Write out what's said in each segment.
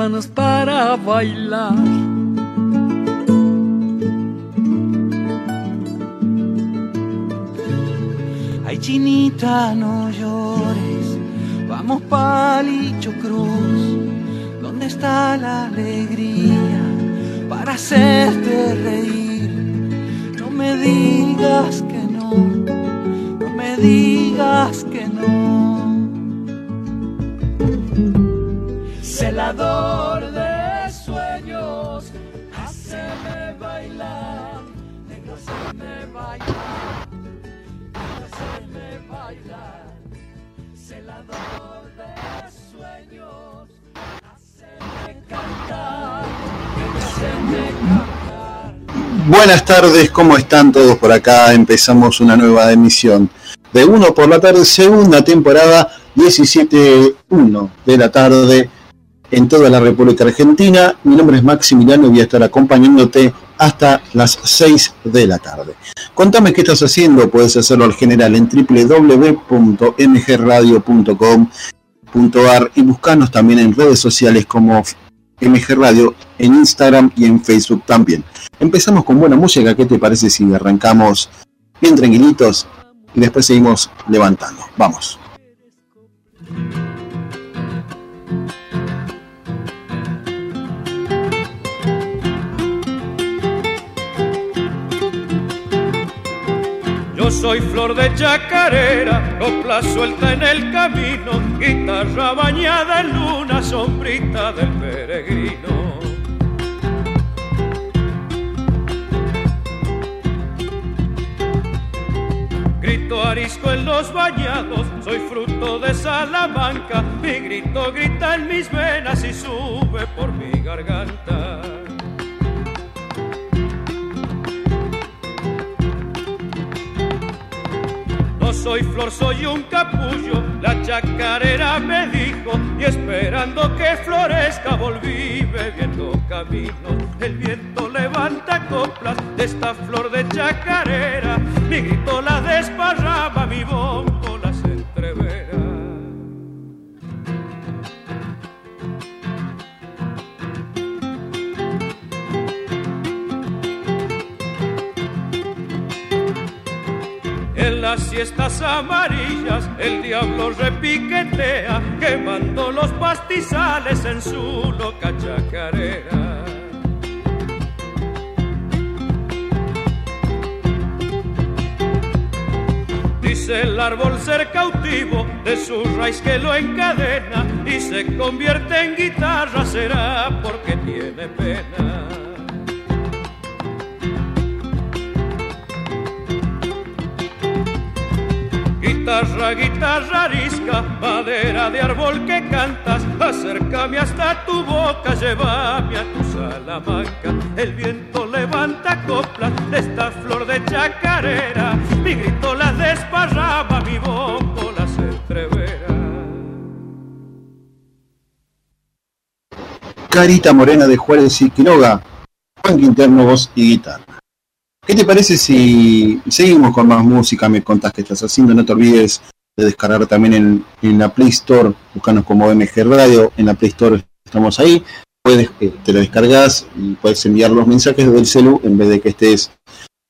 manos para bailar. Ay, chinita, no llores, vamos palicho cruz, ¿dónde está la alegría para hacerte reír? No me digas que no, no me digas Buenas tardes, ¿cómo están todos por acá? Empezamos una nueva emisión de Uno por la tarde, segunda temporada, 17.1 de la tarde en toda la República Argentina. Mi nombre es Maximiliano y voy a estar acompañándote hasta las 6 de la tarde. Contame qué estás haciendo, puedes hacerlo al general en www.mgradio.com.ar y buscarnos también en redes sociales como MG Radio en Instagram y en Facebook también. Empezamos con buena música, ¿qué te parece si arrancamos bien tranquilitos y después seguimos levantando? Vamos. Soy flor de chacarera, copla suelta en el camino, guitarra bañada en luna, sombrita del peregrino. Grito arisco en los bañados, soy fruto de Salamanca, mi grito grita en mis venas y sube por mi garganta. Soy flor, soy un capullo, la chacarera me dijo, y esperando que florezca volví bebiendo camino. El viento levanta coplas de esta flor de chacarera, mi grito la desparrama, mi bombo las entrevera. Las siestas amarillas el diablo repiquetea, quemando los pastizales en su loca chacarera. Dice el árbol ser cautivo de su raíz que lo encadena y se convierte en guitarra, será porque tiene pena. Guitarra, guitarra arisca, madera de árbol que cantas, acércame hasta tu boca, llévame a tu salamanca. El viento levanta coplas de esta flor de chacarera, mi grito las desparraba, mi bombo las entrevera. Carita Morena de Juárez y Quiroga, Juan interno, voz y guitarra. ¿Qué te parece si seguimos con más música? Me contás qué estás haciendo. No te olvides de descargar también en, en la Play Store. Buscanos como MG Radio. En la Play Store estamos ahí. Puedes, eh, te lo descargas y puedes enviar los mensajes del celu en vez de que estés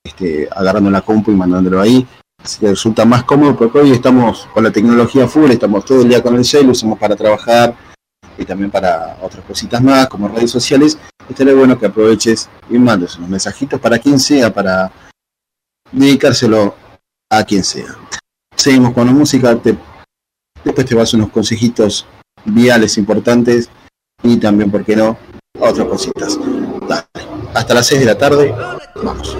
este, agarrando la compu y mandándolo ahí. Así que resulta más cómodo porque hoy estamos con la tecnología full, estamos todo el día con el celu, usamos para trabajar y también para otras cositas más como redes sociales. Estaría bueno que aproveches y mandes unos mensajitos para quien sea, para dedicárselo a quien sea. Seguimos con la música, te- después te vas unos consejitos viales importantes y también, ¿por qué no?, otras cositas. Hasta las 6 de la tarde, vamos.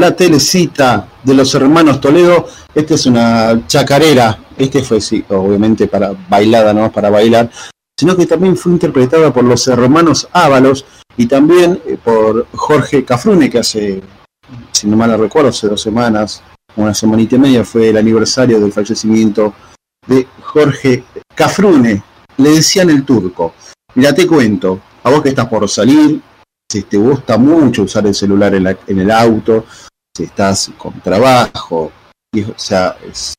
La telecita de los hermanos Toledo. Esta es una chacarera. Este fue, sí, obviamente para bailada, no para bailar, sino que también fue interpretada por los hermanos Ábalos y también eh, por Jorge Cafrune, que hace, si no mal recuerdo, hace dos semanas, una semanita y media, fue el aniversario del fallecimiento de Jorge Cafrune. Le decían el turco. Mira, te cuento, a vos que estás por salir, si te gusta mucho usar el celular en, el auto, estás con trabajo, o sea, es,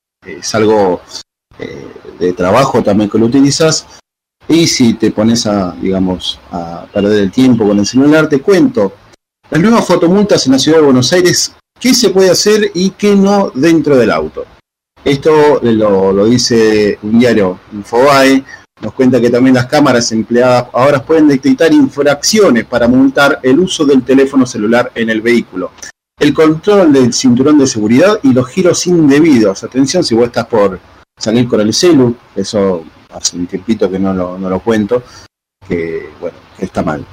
algo eh, de trabajo también que lo utilizas, y si te pones a, digamos, a perder el tiempo con el celular, te cuento las nuevas fotomultas en la ciudad de Buenos Aires, qué se puede hacer y qué no dentro del auto. Esto lo, lo dice un diario Infobae, nos cuenta que también las cámaras empleadas ahora pueden detectar infracciones para multar el uso del teléfono celular en el vehículo. El control del cinturón de seguridad y los giros indebidos. Atención si vos estás por salir con el celu, eso hace un tiempito que no lo, cuento, que bueno, que está mal.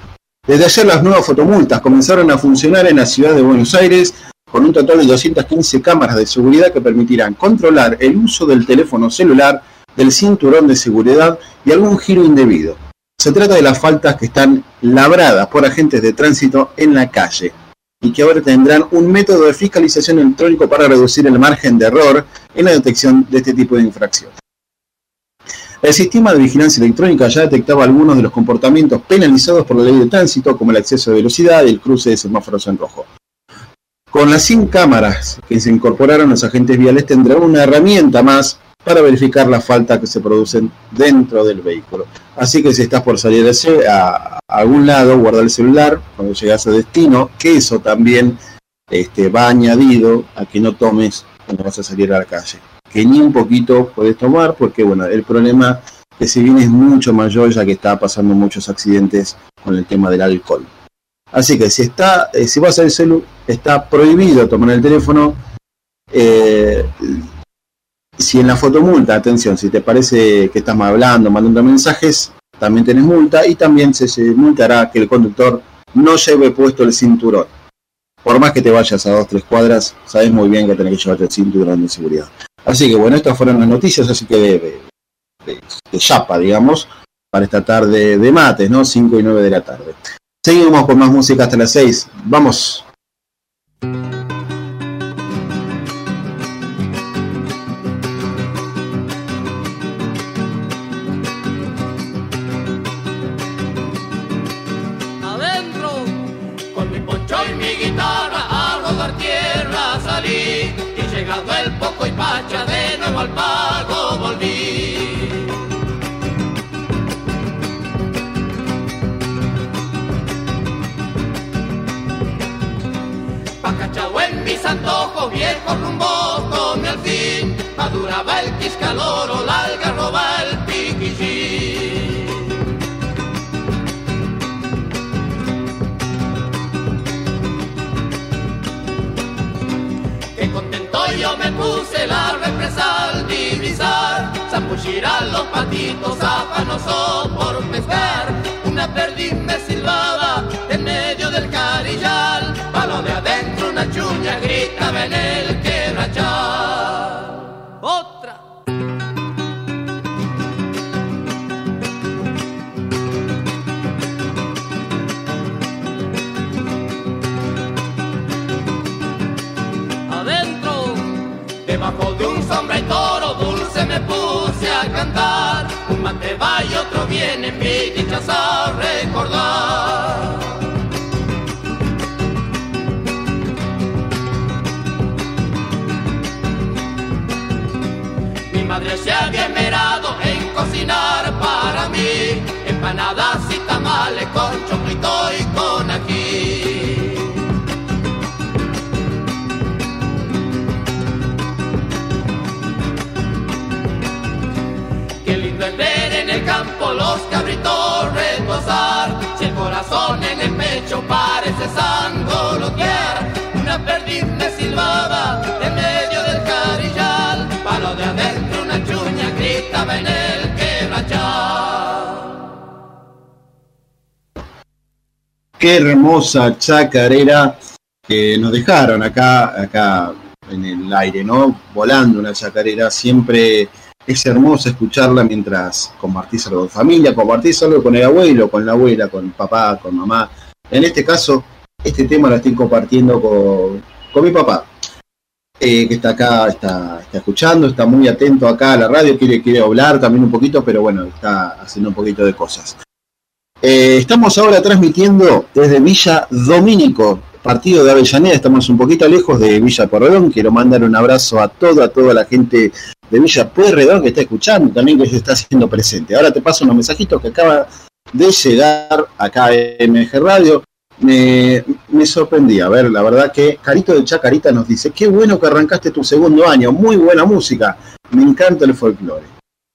Desde ayer las nuevas fotomultas comenzaron a funcionar en la ciudad de Buenos Aires con un total de 215 cámaras de seguridad que permitirán controlar el uso del teléfono celular del cinturón de seguridad y algún giro indebido. Se trata de las faltas que están labradas por agentes de tránsito en la calle y que ahora tendrán un método de fiscalización electrónico para reducir el margen de error en la detección de este tipo de infracciones. El sistema de vigilancia electrónica ya detectaba algunos de los comportamientos penalizados por la ley de tránsito, como el exceso de velocidad y el cruce de semáforos en rojo. Con las 100 cámaras que se incorporaron, los agentes viales tendrán una herramienta más para verificar las faltas que se producen dentro del vehículo. Así que si estás por salir a, algún lado, guarda el celular cuando llegas a destino, que eso también este, va añadido a que no tomes cuando vas a salir a la calle. Que ni un poquito puedes tomar, porque bueno, el problema que si bien es mucho mayor, ya que está pasando muchos accidentes con el tema del alcohol. Así que si está, eh, si vas al celular, está prohibido tomar el teléfono. Eh, si en la fotomulta, atención, si te parece que estás hablando, mandando mensajes, también tenés multa y también se, multará que el conductor no lleve puesto el cinturón. Por más que te vayas a dos, tres cuadras, sabes muy bien que tenés que llevarte el cinturón de seguridad. Así que bueno, estas fueron las noticias, así que de, de, chapa, digamos, para esta tarde de mates, ¿no? 5 y 9 de la tarde. Seguimos con más música hasta las 6. Vamos. Viejo rumbo come al fin, maduraba el quiscaloro, la algarroba, el piquillín. Qué contento yo me puse la represa al divisar, zambullirán los patitos afanosos por pescar. Una perdiz me silbaba en medio me puse a cantar. Un mate va y otro viene, mi dichas a recordar. Mi madre se había esmerado en cocinar para mí empanadas y tamales con choclito y con campo los cabritos retosar. Si el corazón en el pecho parece sangolotear. Una perdiz me silbaba en medio del carillal. Palo de adentro una chuña gritaba en el quebrachal. Qué hermosa chacarera que nos dejaron acá, acá en el aire, ¿no? Volando una chacarera, siempre es hermoso escucharla mientras compartís algo con familia, compartís algo con el abuelo, con la abuela, con papá, con mamá. En este caso, este tema lo estoy compartiendo con, con mi papá, eh, que está acá, está, está, escuchando, está muy atento acá a la radio, quiere, quiere hablar también un poquito, pero bueno, está haciendo un poquito de cosas. Eh, estamos ahora transmitiendo desde Villa Domínico, partido de Avellaneda, estamos un poquito lejos de Villa Porredón, quiero mandar un abrazo a toda, a toda la gente de Villa Pueyrredón que está escuchando, también que se está haciendo presente. Ahora te paso unos mensajitos que acaba de llegar acá en MG Radio. Me, me sorprendí, a ver, la verdad que Carito de Chacarita nos dice, qué bueno que arrancaste tu segundo año, muy buena música, me encanta el folclore.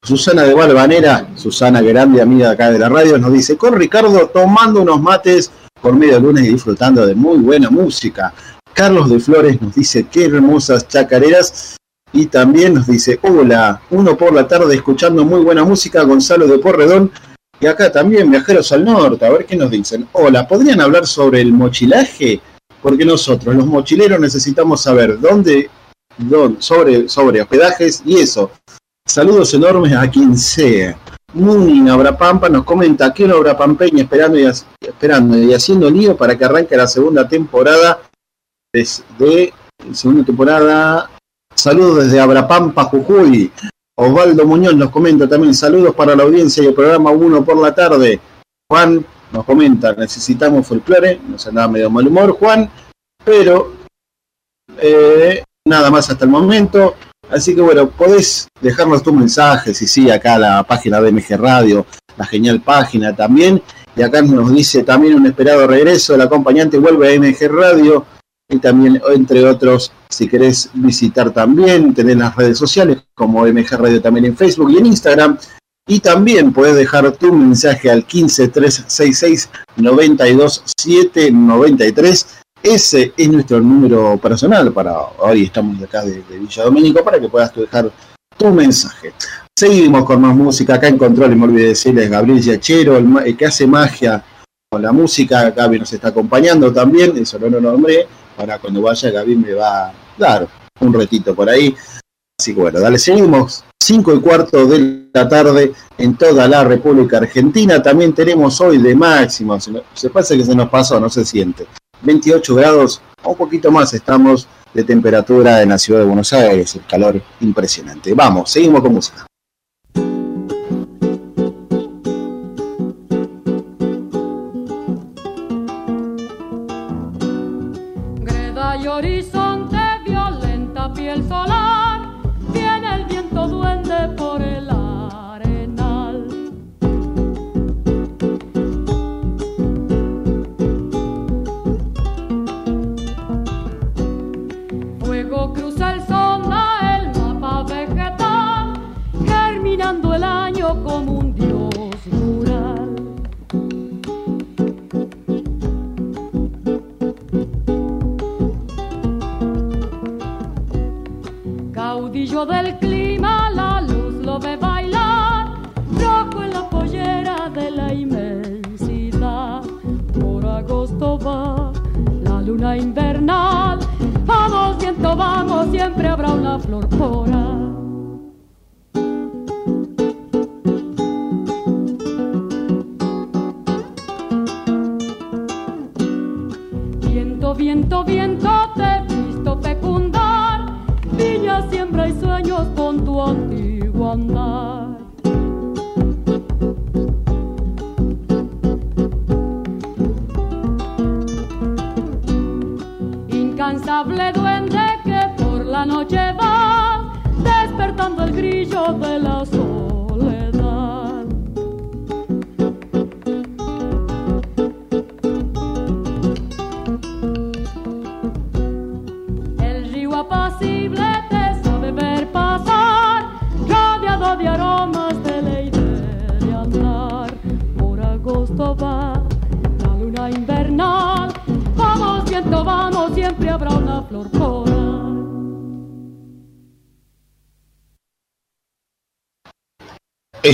Susana de Valvanera, Susana grande amiga acá de la radio, nos dice, con Ricardo tomando unos mates por medio lunes y disfrutando de muy buena música. Carlos de Flores nos dice qué hermosas chacareras y también nos dice hola, uno por la tarde escuchando muy buena música, Gonzalo de Porredón y acá también viajeros al norte, a ver qué nos dicen. Hola, ¿podrían hablar sobre el mochilaje? Porque nosotros los mochileros necesitamos saber dónde, sobre, sobre hospedajes y eso. Saludos enormes a quien sea. Munin Abrapampa nos comenta que una Pampeña esperando y, esperando y haciendo lío para que arranque la segunda temporada de segunda temporada. Saludos desde Abrapampa, Jujuy. Osvaldo Muñoz nos comenta también saludos para la audiencia y el programa 1 por la tarde. Juan nos comenta, necesitamos folclore, nos andaba medio mal humor Juan, pero eh, nada más hasta el momento. Así que bueno, podés dejarnos tus mensajes, y sí, acá la página de MG Radio, la genial página también. Y acá nos dice también un esperado regreso, el acompañante vuelve a MG Radio. Y también, entre otros, si querés visitar también, tenés las redes sociales como MG Radio también en Facebook y en Instagram. Y también puedes dejar tu mensaje al 15366 92793 ese es nuestro número personal para hoy estamos acá de, Villa Domínico para que puedas dejar tu mensaje. Seguimos con más música acá en Control y me olvidé decirles Gabriel Yachero, el, que hace magia con la música, Gaby nos está acompañando también, eso no lo nombré, para cuando vaya Gaby me va a dar un retito por ahí. Así que bueno, dale, seguimos. 5 y cuarto de la tarde en toda la República Argentina. También tenemos hoy de máximo. Se, se pasa que se nos pasó, no se siente. 28 grados, un poquito más estamos de temperatura en la ciudad de Buenos Aires, el calor impresionante. Vamos, seguimos con música. Del clima, la luz lo ve bailar, rojo en la pollera de la inmensidad. Por agosto va la luna invernal, vamos viento, vamos, siempre habrá una flor por ahí. Viento, viento, tu antiguo andar. Incansable duende que por la noche va despertando el grillo de la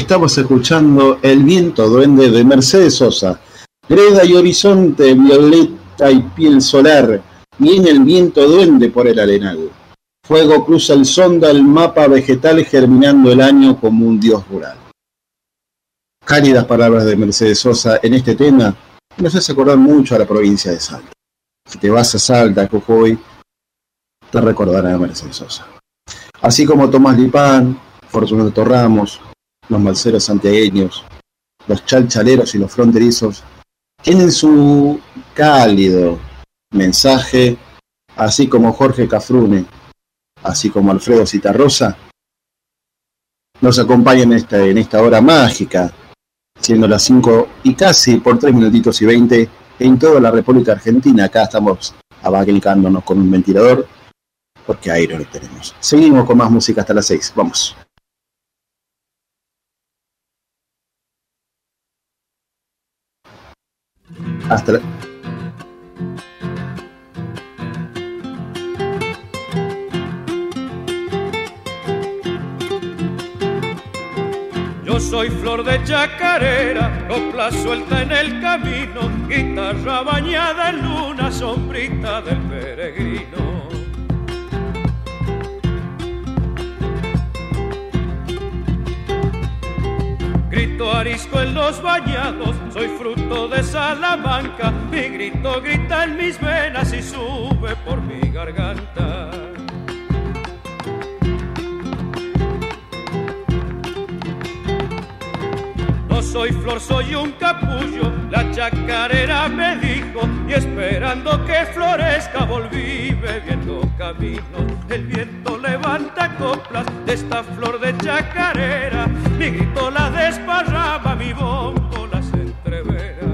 Estamos escuchando El viento duende de Mercedes Sosa. Greda y horizonte, violeta y piel solar. Viene el viento duende por el arenal. Fuego cruza el sonda, el mapa vegetal germinando el año como un dios rural. Cálidas palabras de Mercedes Sosa en este tema nos hace acordar mucho a la provincia de Salta. Si te vas a Salta, a Cojuy, te recordará a Mercedes Sosa. Así como Tomás Lipán, Fortunato Ramos, los malceros santiagueños, los chalchaleros y los fronterizos, tienen su cálido mensaje, así como Jorge Cafrune, así como Alfredo Citarrosa, nos acompañan en esta, en esta hora mágica, siendo las 5 y casi por 3 minutitos y 20 en toda la República Argentina. Acá estamos abanicándonos con un ventilador, porque aire lo tenemos. Seguimos con más música hasta las 6. Vamos. Hasta la... Yo soy flor de chacarera, copla suelta en el camino, guitarra bañada en luna, sombrita del peregrino. Grito arisco en los bañados, soy fruto de Salamanca, mi grito grita en mis venas y sube por mi garganta. No soy flor, soy un capullo, la chacarera me dijo, y esperando que florezca volví bebiendo camino. El viento levanta coplas de esta flor de chacarera, mi grito la desparraba, mi bombo las entrevera.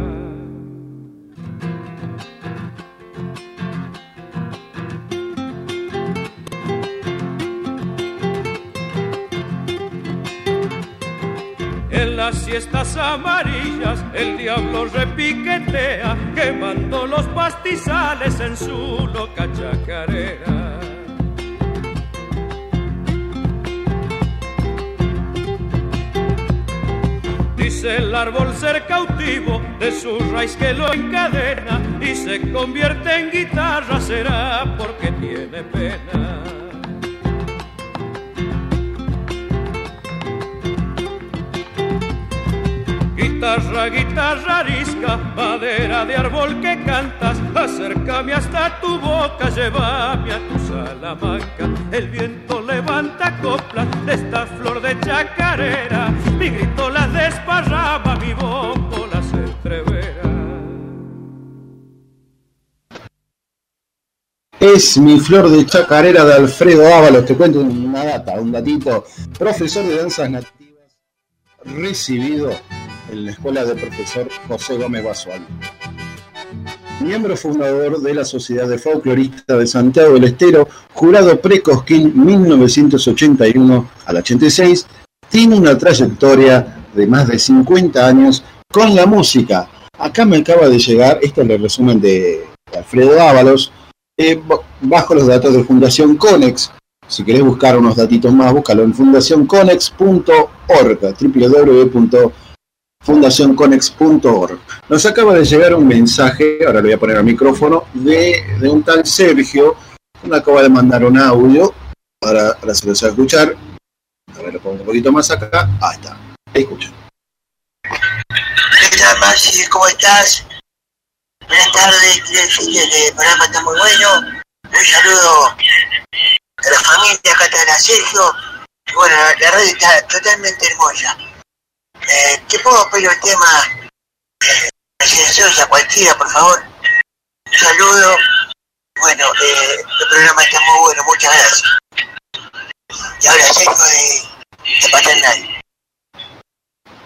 En las siestas amarillas el diablo repiquetea, quemando los pastizales en su loca chacarera. El árbol ser cautivo de su raíz que lo encadena y se convierte en guitarra, será porque tiene pena. Guitarra, guitarra arisca, madera de árbol que cantas, acércame hasta tu boca, llévame a tu Salamanca. El viento levanta coplas de esta flor de chacarera, mi grito las desparraba, mi bombo las entrevera. Es mi flor de chacarera de Alfredo Ábalos. Te cuento una data, un datito. Profesor de danzas nativas, recibido en la escuela del profesor José Gómez Basual. Miembro fundador de la Sociedad de Folcloristas de Santiago del Estero, jurado Precosquín 1981 al 86, tiene una trayectoria de más de 50 años con la música. Acá me acaba de llegar, este es el resumen de Alfredo Ábalos, eh, bajo los datos de Fundación Conex. Si querés buscar unos datitos más, búscalo en fundacionconex.org, www.fundacionconex.org. Nos acaba de llegar un mensaje, ahora le voy a poner al micrófono, de, de un tal Sergio, que me acaba de mandar un audio, ahora, ahora se los va a escuchar. A ver, lo pongo un poquito más acá. Ahí está, ahí escuchan. ¿Qué tal? ¿Cómo estás? Buenas tardes, el programa está muy bueno. Un saludo a la familia, acá está la Sergio. Bueno, la, radio está totalmente hermosa. Eh, ¿Te puedo pedir un tema? Sosa, cualquiera, por favor. Un saludo. Bueno, eh, el programa está muy bueno, muchas gracias. Y ahora Sergio de, de Paternal.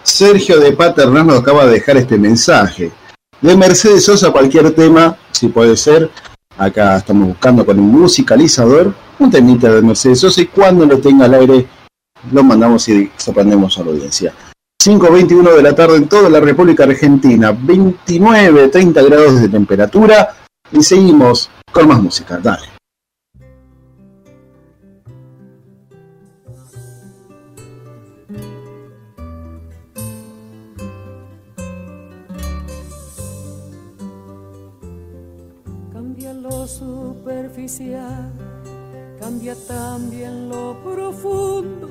Sergio de Paternal nos acaba de dejar este mensaje. De Mercedes Sosa, cualquier tema, si puede ser. Acá estamos buscando con un musicalizador un temita de Mercedes Sosa y cuando lo tenga al aire lo mandamos y sorprendemos a la audiencia. 5.21 de la tarde en toda la República Argentina, 29, 30 grados de temperatura y seguimos con más música. Dale. Cambia lo superficial, cambia también lo profundo,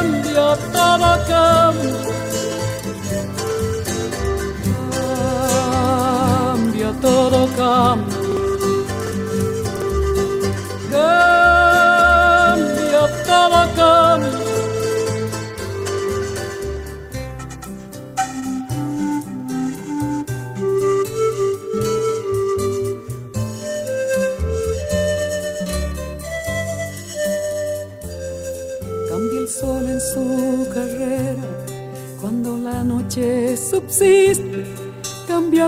cambia, todo cambia. Cambia, todo cambia.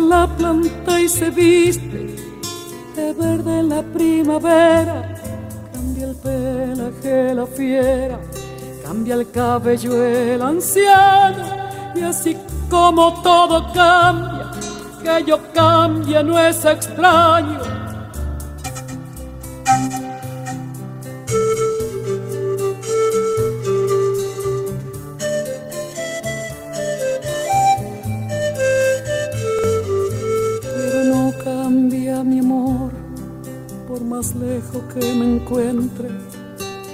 La planta y se viste de verde la primavera, cambia el pelaje la fiera, cambia el cabello el anciano, y así como todo cambia, que yo cambie no es extraño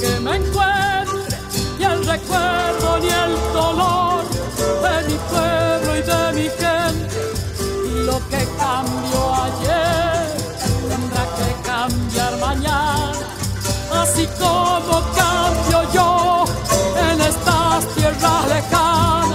Que me encuentre, y el recuerdo ni el dolor de mi pueblo y de mi gente lo que cambió ayer tendrá que cambiar mañana, así como cambio yo en estas tierras lejanas.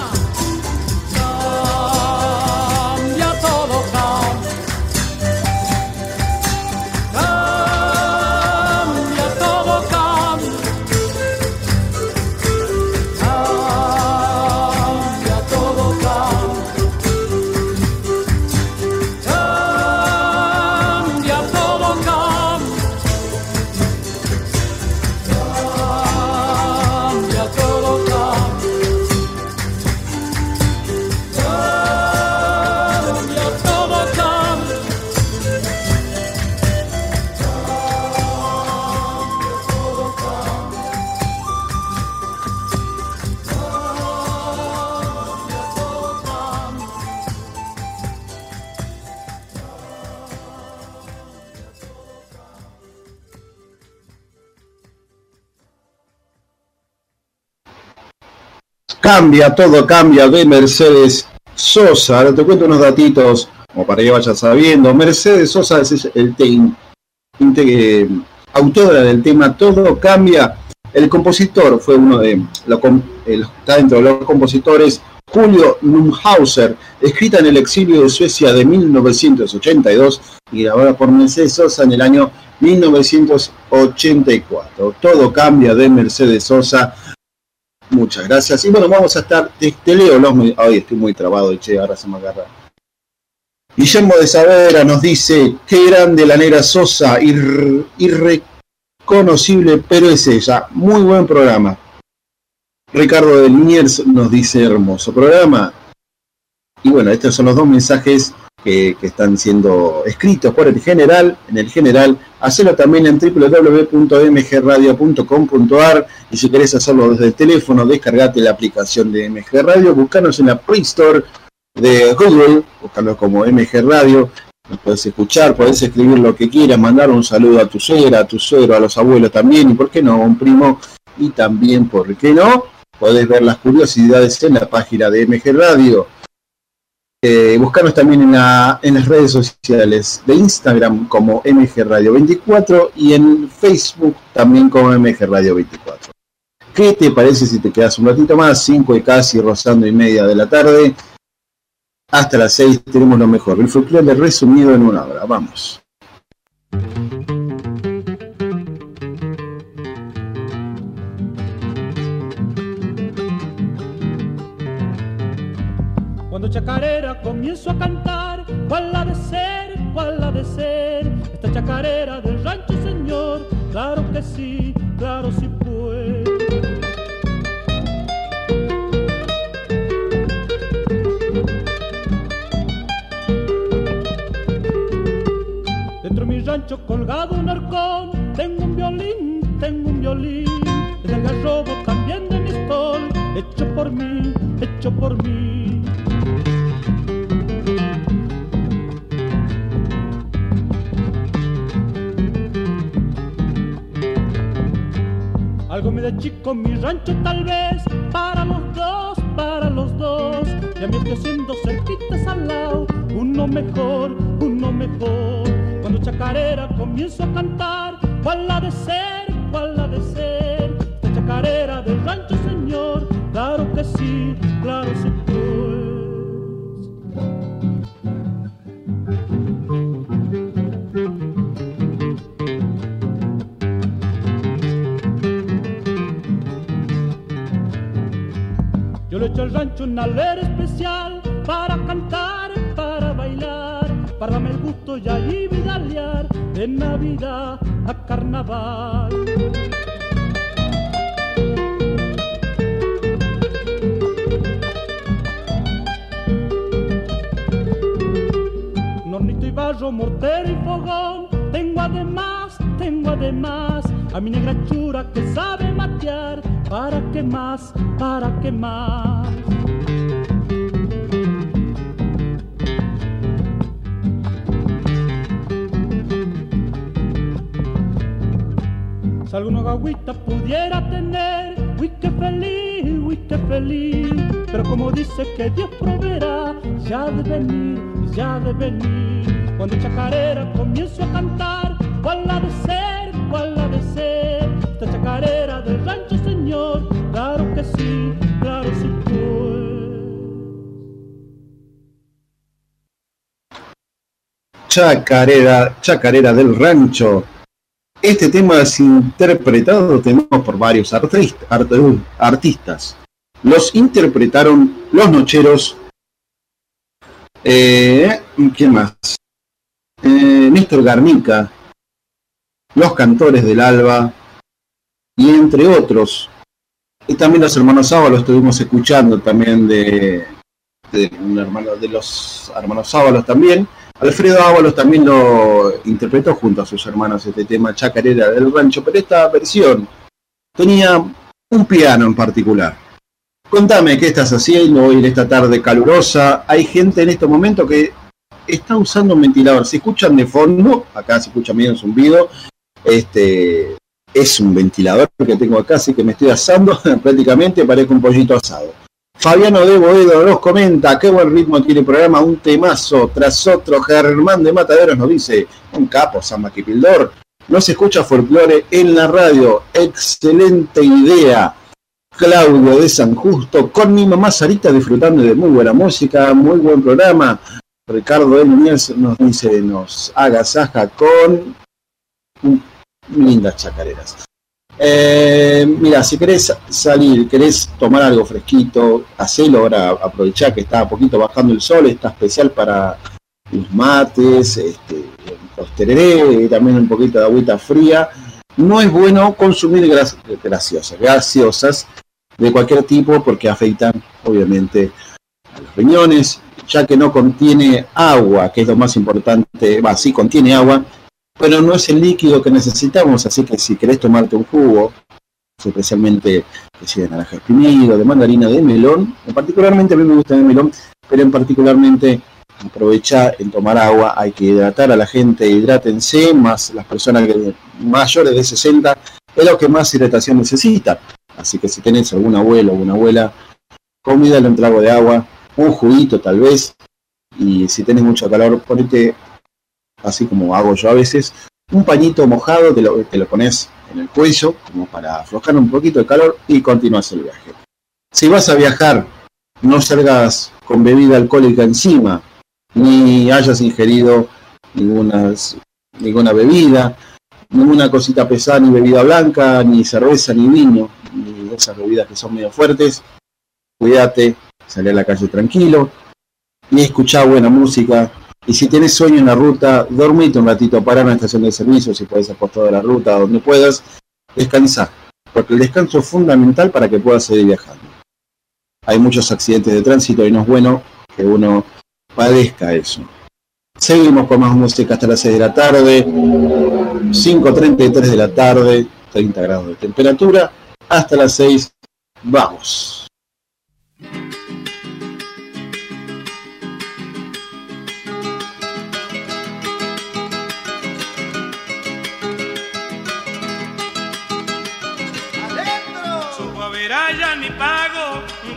Cambia, todo cambia de Mercedes Sosa. Ahora te cuento unos datitos como para que vayas sabiendo. Mercedes Sosa es el eh, autora del tema Todo cambia. El compositor fue uno de los, está dentro de los compositores Julio Numhauser, escrita en el exilio de Suecia de 1982 y grabada por Mercedes Sosa en el año 1984. Todo cambia de Mercedes Sosa Muchas gracias. Y bueno, vamos a estar, te, leo los... Ay, estoy muy trabado, che, ahora se me agarra. Guillermo de Saavedra nos dice, qué grande la negra Sosa, irreconocible, pero es ella. Muy buen programa. Ricardo de Liniers nos dice, hermoso programa. Y bueno, estos son los dos mensajes que, están siendo escritos por el general, en el general, hacelo también en www.mgradio.com.ar y si querés hacerlo desde el teléfono, descargate la aplicación de MG Radio, buscanos en la Play Store de Google, buscarlo como MG Radio, nos podés escuchar, podés escribir lo que quieras, mandar un saludo a tu suegra, a tu suegro, a los abuelos también, y por qué no, a un primo, y también, ¿por qué no? Podés ver las curiosidades en la página de MG Radio eh, buscarnos también en, las redes sociales de Instagram como MG Radio 24 y en Facebook también como MG Radio 24. ¿Qué te parece si te quedas un ratito más? 5 y casi rozando y media de la tarde. Hasta las 6 tenemos lo mejor. El folclore resumido en una hora. Vamos. Comienzo a cantar, cuál ha de ser, cuál ha de ser, esta chacarera del rancho señor, claro que sí, claro sí puede. Dentro de mi rancho colgado un arcón, tengo un violín, tengo un violín, el garrobo también de mi stol, hecho por mí, hecho por mí. De chico mi rancho tal vez, para los dos, para los dos. Ya me estoy haciendo cerquitas al lado, uno mejor, uno mejor. Cuando chacarera comienzo a cantar, ¿cuál ha de ser, cuál ha de ser? La chacarera del a mi negra chura que sabe matear, ¿para qué más? ¿Para qué más? Si alguna gagüita pudiera tener, uy qué feliz, uy qué feliz, pero como dice que Dios proveerá, ya de venir, ya de venir, cuando chacarera Chacarera, chacarera del rancho, este tema es interpretado tenemos por varios artistas. Los interpretaron Los Nocheros. Eh, ¿Quién más? Eh, Néstor Garnica. Los Cantores del Alba. Y entre otros. Y también los hermanos Ábalos estuvimos escuchando también de, de, de los hermanos Ábalos también. Alfredo Ábalos también lo interpretó junto a sus hermanos este tema Chacarera del Rancho, pero esta versión tenía un piano en particular. Contame qué estás haciendo hoy en esta tarde calurosa. Hay gente en este momento que está usando un ventilador. Se escuchan de fondo, acá se escucha medio zumbido. Este es un ventilador que tengo acá, así que me estoy asando prácticamente, parezco un pollito asado. Fabiano de Boedo nos comenta, qué buen ritmo tiene el programa, un temazo tras otro. Germán de Mataderos nos dice, un capo, San Maquipildor. No se escucha folclore en la radio, excelente idea. Claudio de San Justo, con mi mamá Sarita disfrutando de muy buena música, muy buen programa. Ricardo Núñez nos dice, nos agasaja con lindas chacareras. Eh, mira, si querés salir, querés tomar algo fresquito, hacelo ahora, aprovechá que está un poquito bajando el sol, está especial para los mates, este, los tereré, también un poquito de agüita fría. No es bueno consumir graciosas, gaseosas de cualquier tipo porque afectan obviamente a los riñones, ya que no contiene agua, que es lo más importante, va, sí contiene agua, pero no es el líquido que necesitamos, así que si querés tomarte un jugo, especialmente de naranja exprimido, de mandarina, de melón, particularmente a mí me gusta el melón, pero en particularmente aprovechar en tomar agua, hay que hidratar a la gente, hidrátense, más las personas mayores de 60, es lo que más hidratación necesita. Así que si tenés algún abuelo o una abuela, comídale un trago de agua, un juguito tal vez, y si tenés mucho calor, ponete, así como hago yo a veces, un pañito mojado, te lo, pones en el cuello, como para aflojar un poquito el calor y continúas el viaje. Si vas a viajar, no salgas con bebida alcohólica encima, ni hayas ingerido ninguna, ninguna bebida, ninguna cosita pesada, ni bebida blanca, ni cerveza, ni vino, ni esas bebidas que son medio fuertes. Cuídate, salí a la calle tranquilo y escucha buena música. Y si tienes sueño en la ruta, dormite un ratito, para una estación de servicio, si puedes acostar de la ruta, donde puedas, descansa, porque el descanso es fundamental para que puedas seguir viajando. Hay muchos accidentes de tránsito y no es bueno que uno padezca eso. Seguimos con más música hasta las 6 de la tarde, 5.33 de la tarde, 30 grados de temperatura, hasta las 6, vamos.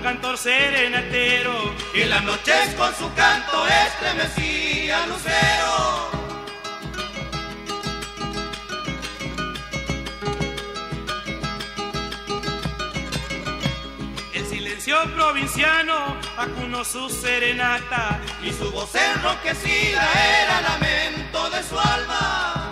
Cantor serenatero, y las noches con su canto estremecía lucero. El silencio provinciano acunó su serenata, y su voz enroquecida era lamento de su alma.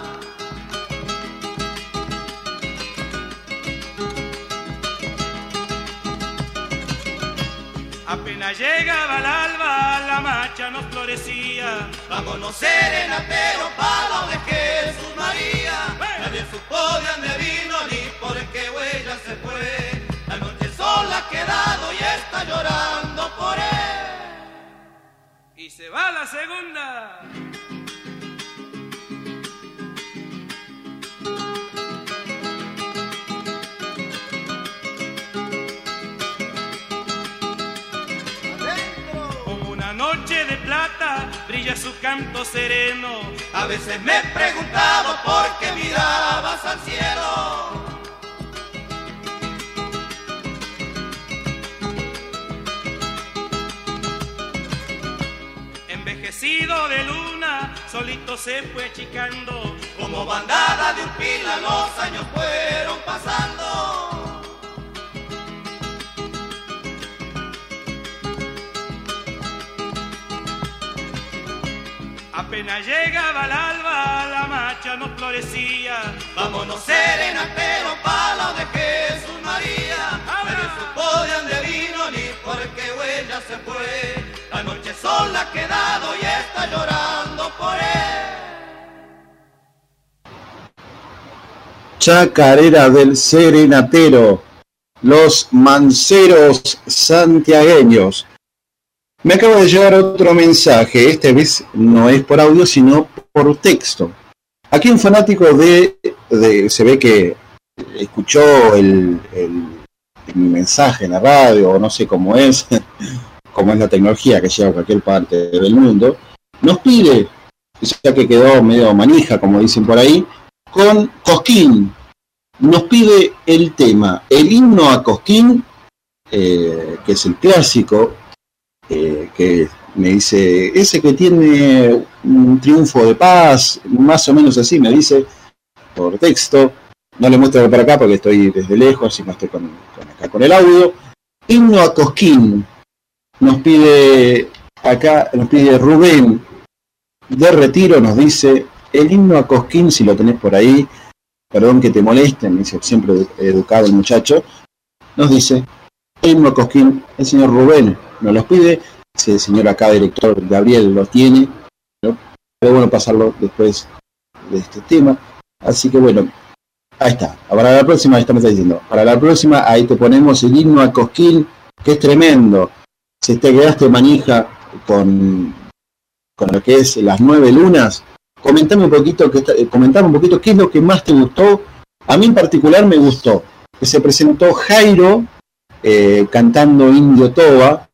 Apenas llegaba el alba, la marcha nos florecía. Vámonos serenatero para de Jesús María. Nadie supo de dónde vino ni por qué huella se fue. La noche sola ha quedado y está llorando por él. Y se va la segunda. Brilla su canto sereno. A veces me he preguntado por qué mirabas al cielo. Envejecido de luna, solito se fue achicando. Como bandada de un pila los años fueron pasando. Apenas llegaba el alba, la marcha no florecía. Vámonos serenatero, palo de Jesús María. Nadie supo de dónde vino ni por qué huella se fue. La noche sola ha quedado y está llorando por él. Chacarera del Serenatero, los manceros santiagueños me acaba de llegar otro mensaje, esta vez no es por audio, sino por texto. Aquí un fanático de, se ve que escuchó el, mensaje en la radio, o no sé cómo es, cómo es la tecnología que llega a cualquier parte del mundo, nos pide, ya que quedó medio manija, como dicen por ahí, con Cosquín. Nos pide el tema, el himno a Cosquín, eh, que es el clásico eh, que me dice, ese que tiene un triunfo de paz, más o menos así, me dice por texto, no le muestro para acá porque estoy desde lejos y no estoy con, acá con el audio. Himno a Cosquín, nos pide acá, nos pide Rubén de Retiro, nos dice, el himno a Cosquín, si lo tenés por ahí, perdón que te moleste, me dice siempre educado el muchacho, nos dice, himno Cosquín, el señor Rubén nos los pide, ese señor acá, director Gabriel, lo tiene, pero bueno pasarlo después de este tema. Así que bueno, ahí está. Para la próxima, ahí estamos diciendo, para la próxima ahí te ponemos el himno a Cosquín, que es tremendo. Si te quedaste manija con, con lo que es las nueve lunas, comentame un poquito, que, eh, comentame un poquito qué es lo que más te gustó. A mí en particular me gustó que se presentó Jairo eh, cantando Indio Toba,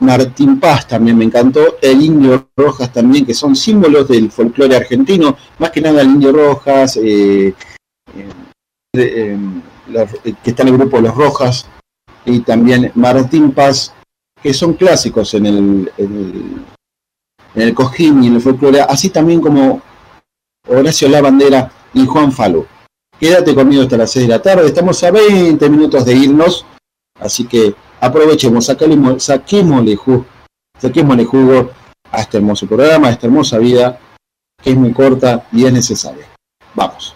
Martín Paz también me encantó, el Indio Rojas también, que son símbolos del folclore argentino, más que nada el Indio Rojas, eh, que está en el grupo Los Rojas, y también Martín Paz, que son clásicos en el, en el, cojín y en el folclore, así también como Horacio La Bandera y Juan Falú. Quédate conmigo hasta las 6 de la tarde, estamos a 20 minutos de irnos, así que aprovechemos, saquémosle, jugo, saquémosle jugo a este hermoso programa, a esta hermosa vida, que es muy corta y es necesaria. Vamos.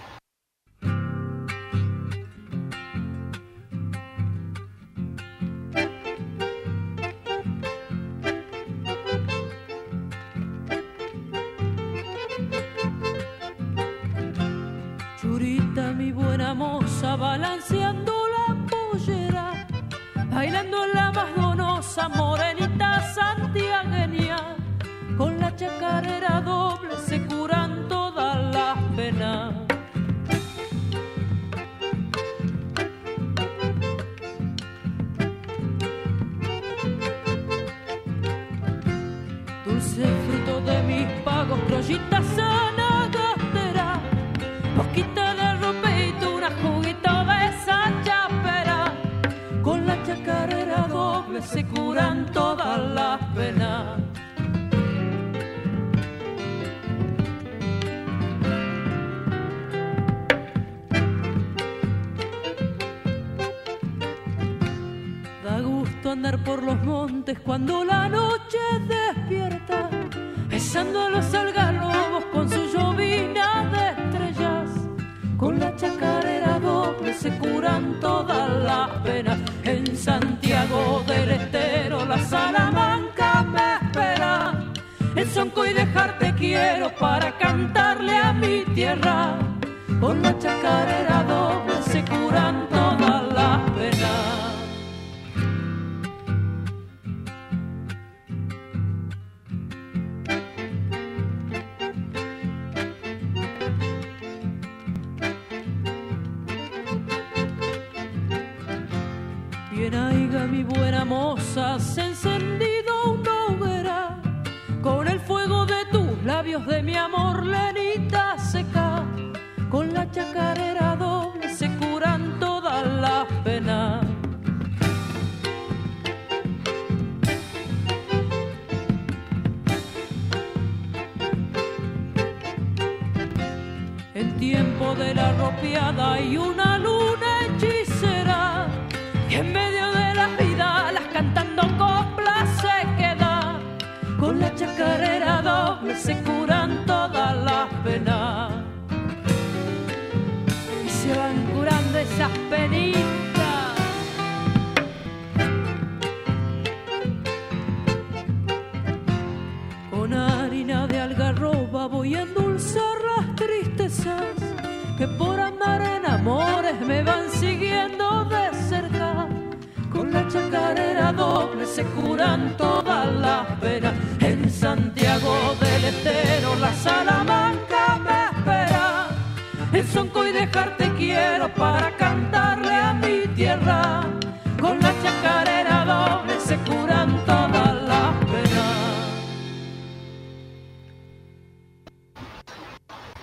Con la chacarera doble se curan todas las penas. Dulce fruto de mis pagos, crollita sana gastera, poquita de se curan todas andar por los montes cuando la noche despierta, besando a los algarrobos con su llovina de estrellas. Con la chacarera doble se curan todas las penas en Santiago del Estero, la Salamanca me espera. En Sonco y dejarte quiero para cantarle a mi tierra. Con la chacarera doble se curan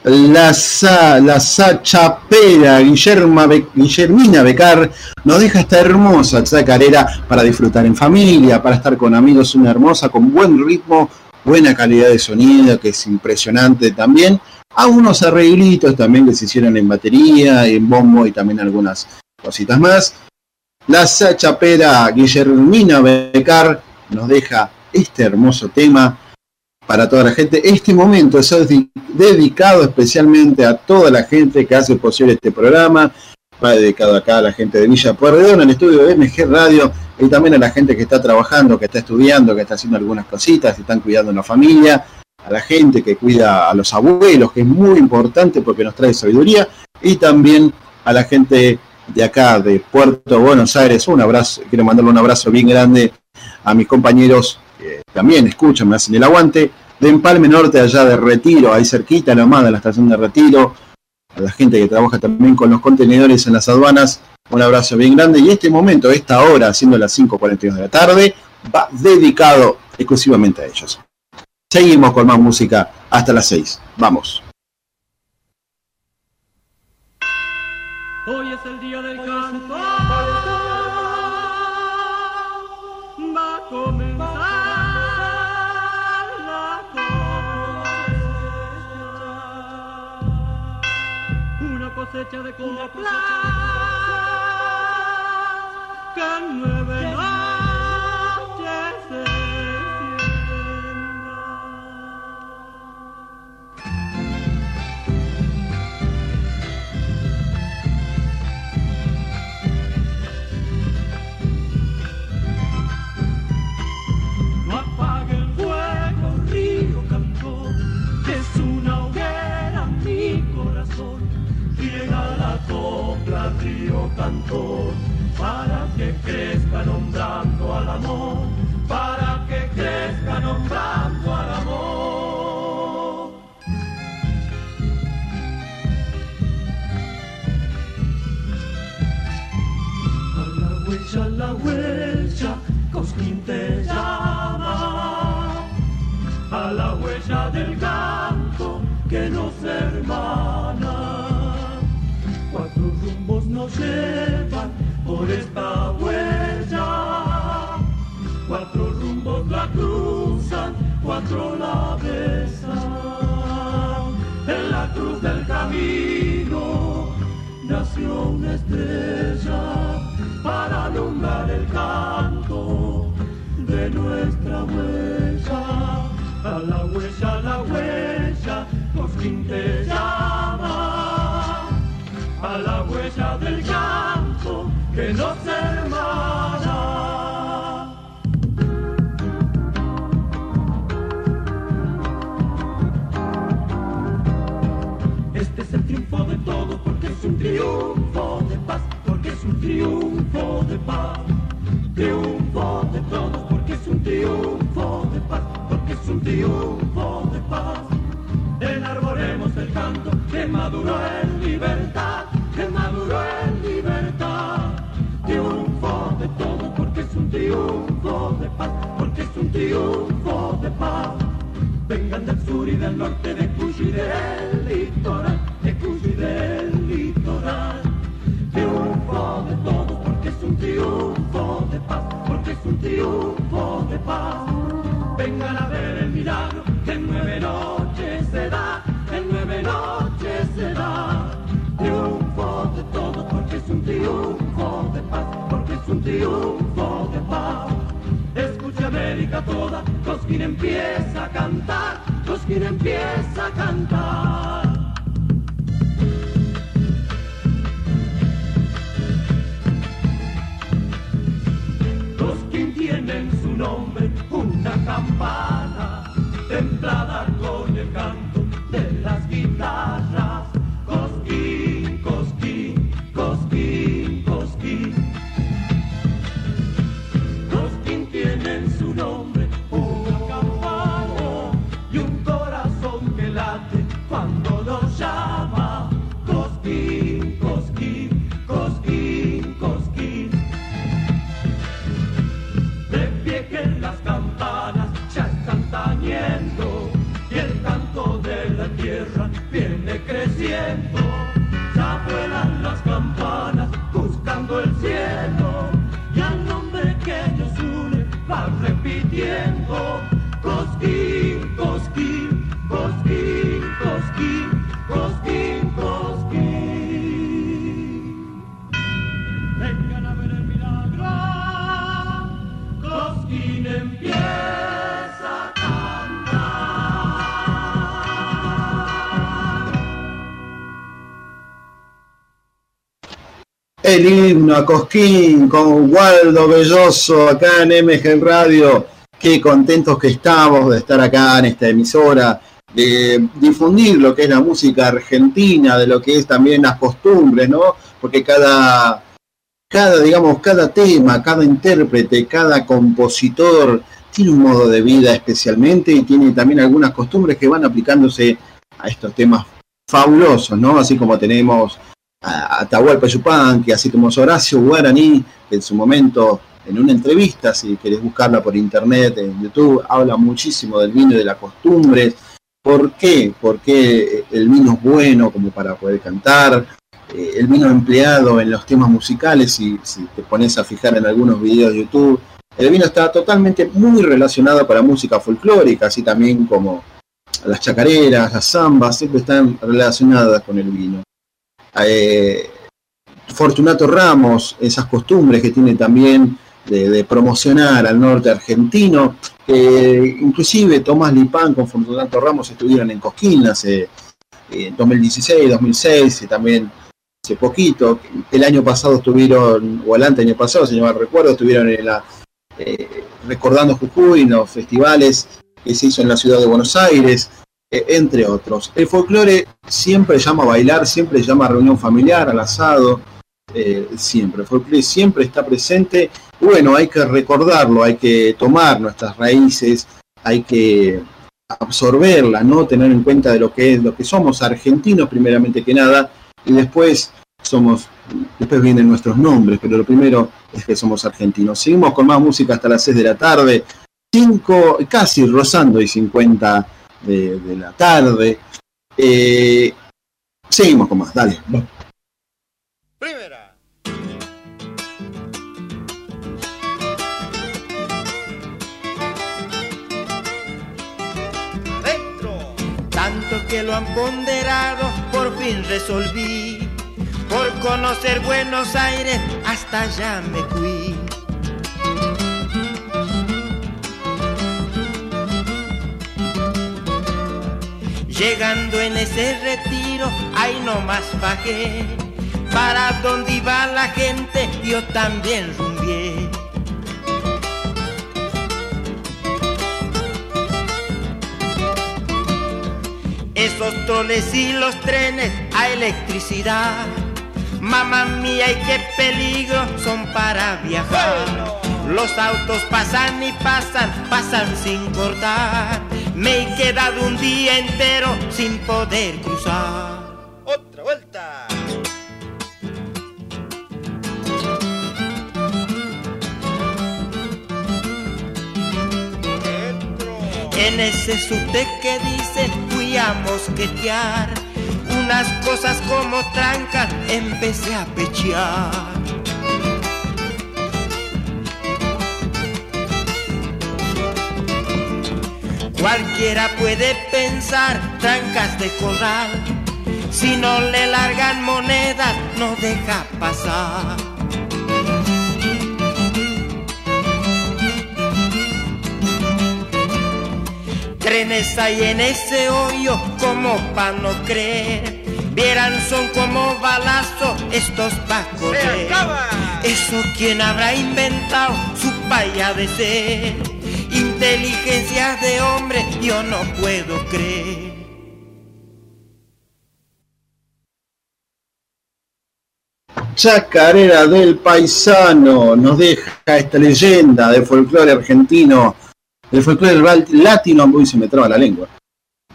la, la Sachapera Guillerma Guillermina Becar nos deja esta hermosa chacarera para disfrutar en familia, para estar con amigos, una hermosa, con buen ritmo, buena calidad de sonido, que es impresionante también. A unos arreglitos también que se hicieron en batería, en bombo y también algunas cositas más. La Sachapera Guillermina Becar nos deja este hermoso tema para toda la gente. Este momento es dedicado especialmente a toda la gente que hace posible este programa. Va dedicado acá a la gente de Villa Pueyrredón, el estudio de MG Radio, y también a la gente que está trabajando, que está estudiando, que está haciendo algunas cositas, que están cuidando a la familia, a la gente que cuida a los abuelos, que es muy importante porque nos trae sabiduría, y también a la gente de acá, de Puerto Buenos Aires. Un abrazo, quiero mandarle un abrazo bien grande a mis compañeros también escuchan, me hacen el aguante, de Empalme Norte, allá de Retiro, ahí cerquita nomás de la estación de Retiro, a la gente que trabaja también con los contenedores en las aduanas, un abrazo bien grande. Y este momento, esta hora, siendo las 5.42 de la tarde, va dedicado exclusivamente a ellos. Seguimos con más música hasta las 6. Vamos. Cosecha de coplas triunfo de paz. Enarboremos el canto que maduró en libertad que maduró en libertad. Triunfo de todo porque es un triunfo de paz, porque es un triunfo de paz. Vengan del sur y del norte, de Cuyo y del litoral, de Cuyo y del litoral. Triunfo de todo porque es un triunfo de paz, porque es un triunfo de paz. Milagro que en nueve noches se da, en nueve noches se da triunfo de todo, porque es un triunfo de paz, porque es un triunfo de paz. Escucha América toda, Cosquín empieza a cantar, Cosquín empieza a cantar. Tiene en su nombre una campana templada El himno a Cosquín con Waldo Belloso acá en MG Radio. Qué contentos que estamos de estar acá en esta emisora, de difundir lo que es la música argentina, de lo que es también las costumbres, ¿no? Porque cada, cada digamos, cada tema, cada intérprete, cada compositor tiene un modo de vida especialmente y tiene también algunas costumbres que van aplicándose a estos temas fabulosos, ¿no? Así como tenemos a Atahualpa Yupanqui, así como Horacio Guaraní, que en su momento, en una entrevista, si querés buscarla por internet, en YouTube, habla muchísimo del vino y de las costumbres. ¿Por qué? Porque el vino es bueno como para poder cantar, eh, el vino empleado en los temas musicales, si, si te pones a fijar en algunos videos de YouTube, el vino está totalmente muy relacionado para música folclórica, así también como las chacareras, las zambas, siempre están relacionadas con el vino. Eh, Fortunato Ramos, esas costumbres que tiene también de, promocionar al norte argentino, inclusive Tomás Lipán con Fortunato Ramos estuvieron en Cosquín hace en 2016, 2006 y también hace poquito. El año pasado estuvieron, o el año pasado, si no me recuerdo, estuvieron en la, eh, recordando Jujuy en los festivales que se hizo en la ciudad de Buenos Aires. Eh, entre otros. El folclore siempre llama a bailar, siempre llama a reunión familiar, al asado, eh, siempre. El folclore siempre está presente. Bueno, hay que recordarlo, hay que tomar nuestras raíces, hay que absorberla, no tener en cuenta de lo que es, lo que somos argentinos primeramente que nada, y después somos, después vienen nuestros nombres, pero lo primero es que somos argentinos. Seguimos con más música hasta las 6 de la tarde, 5, casi rozando y 50 de, la tarde. Eh, seguimos con más, dale. Primera. Dentro. Tanto que lo han ponderado, por fin resolví. Por conocer Buenos Aires, hasta allá me fui. Llegando en ese retiro, ahí más bajé. Para donde iba la gente, yo también rumbié. Esos troles y los trenes a electricidad. Mamá mía, y qué peligro son para viajar. Los autos pasan y pasan, pasan sin cortar me he quedado un día entero sin poder cruzar. Otra vuelta. En ese subte que dice fui a mosquetear. Unas cosas como trancas empecé a pechear. Cualquiera puede pensar trancas de corral. Si no le largan monedas, no deja pasar. Trenes hay en ese hoyo como pa' no creer. Vieran son como balazo estos pa' correr. Eso quien habrá inventado su paya de ser inteligencia de hombre yo no puedo creer. Chacarera del Paisano nos deja esta leyenda de folclore argentino, del folclore latino, uy se me traba la lengua,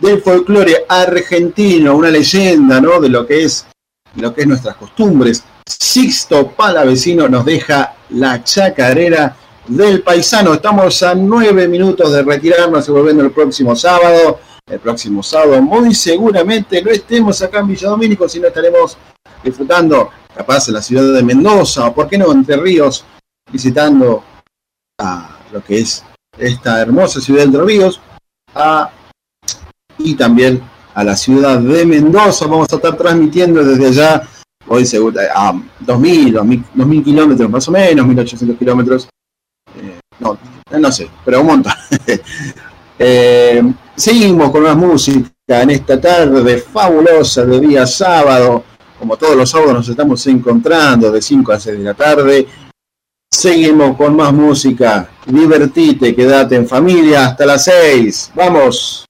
del folclore argentino, una leyenda, ¿no? De lo que es, lo que es nuestras costumbres. Sixto Palavecino nos deja la chacarera del paisano. Estamos a nueve minutos de retirarnos y volviendo el próximo sábado. El próximo sábado muy seguramente no estemos acá en Villa Domínico, sino estaremos disfrutando capaz en la ciudad de Mendoza o por qué no Entre Ríos, visitando a lo que es esta hermosa ciudad de Entre Ríos y también a la ciudad de Mendoza. Vamos a estar transmitiendo desde allá hoy seguro, a 2.000, 2.000, 2.000 kilómetros más o menos, 1.800 kilómetros no, no sé, pero un montón. Eh, seguimos con más música en esta tarde fabulosa de día sábado. como todos los sábados nos estamos encontrando de 5 a 6 de la tarde. Seguimos con más música. Divertite, quédate en familia hasta las 6. Vamos.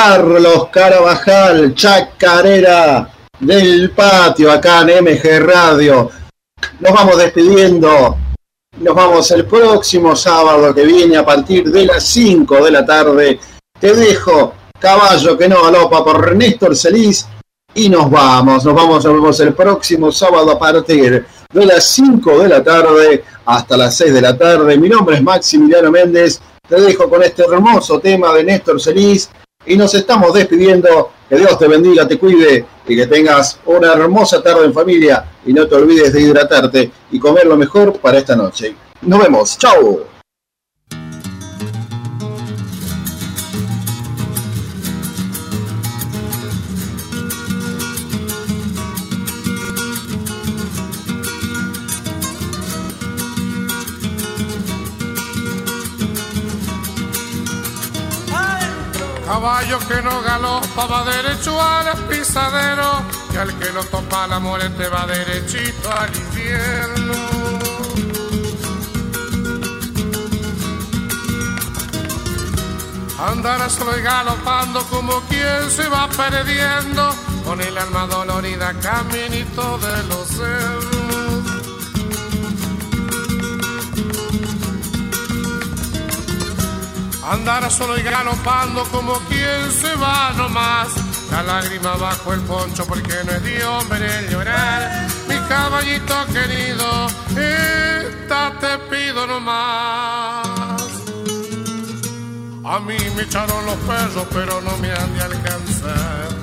Carlos Carabajal, chacarera del patio acá en MG Radio. Nos vamos despidiendo. Nos vamos el próximo sábado que viene a partir de las 5 de la tarde. Te dejo caballo que no galopa por Néstor Celis y nos vamos. Nos vamos, nos vemos el próximo sábado a partir de las 5 de la tarde hasta las 6 de la tarde. Mi nombre es Maximiliano Méndez. Te dejo con este hermoso tema de Néstor Celis y nos estamos despidiendo. Que Dios te bendiga, te cuide y que tengas una hermosa tarde en familia y no te olvides de hidratarte y comer lo mejor para esta noche. Nos vemos, chao. Caballo que no galopa va derecho al pisadero y al que lo topa la muerte va derechito al infierno. Andará solo y galopando como quien se va perdiendo con el alma dolorida caminito de los cerros. Andará solo y galopando como quien se va nomás. La lágrima bajo el poncho porque no es de hombre llorar. Mi caballito querido, esta te pido nomás. A mí me echaron los perros, pero no me han de alcanzar.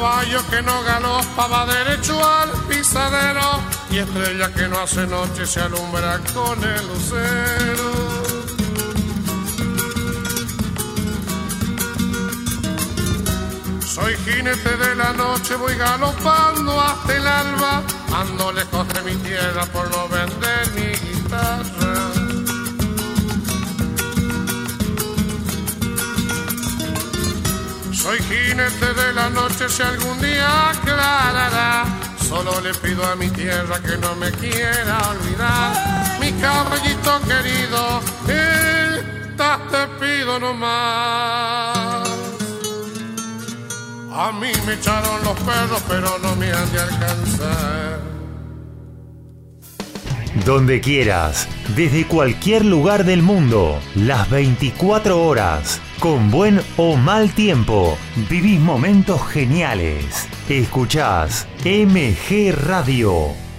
Caballo que no galopa va derecho al pisadero y estrella que no hace noche se alumbra con el lucero. Soy jinete de la noche, voy galopando hasta el alba, ando lejos de mi tierra por no vender mi guitarra. Soy jinete de la noche si algún día aclarará. Solo le pido a mi tierra que no me quiera olvidar. Mi caballito querido, esta te pido nomás. A mí me echaron los perros, pero no me han de alcanzar. Donde quieras, desde cualquier lugar del mundo, las 24 horas, con buen o mal tiempo, vivís momentos geniales. Escuchás MG Radio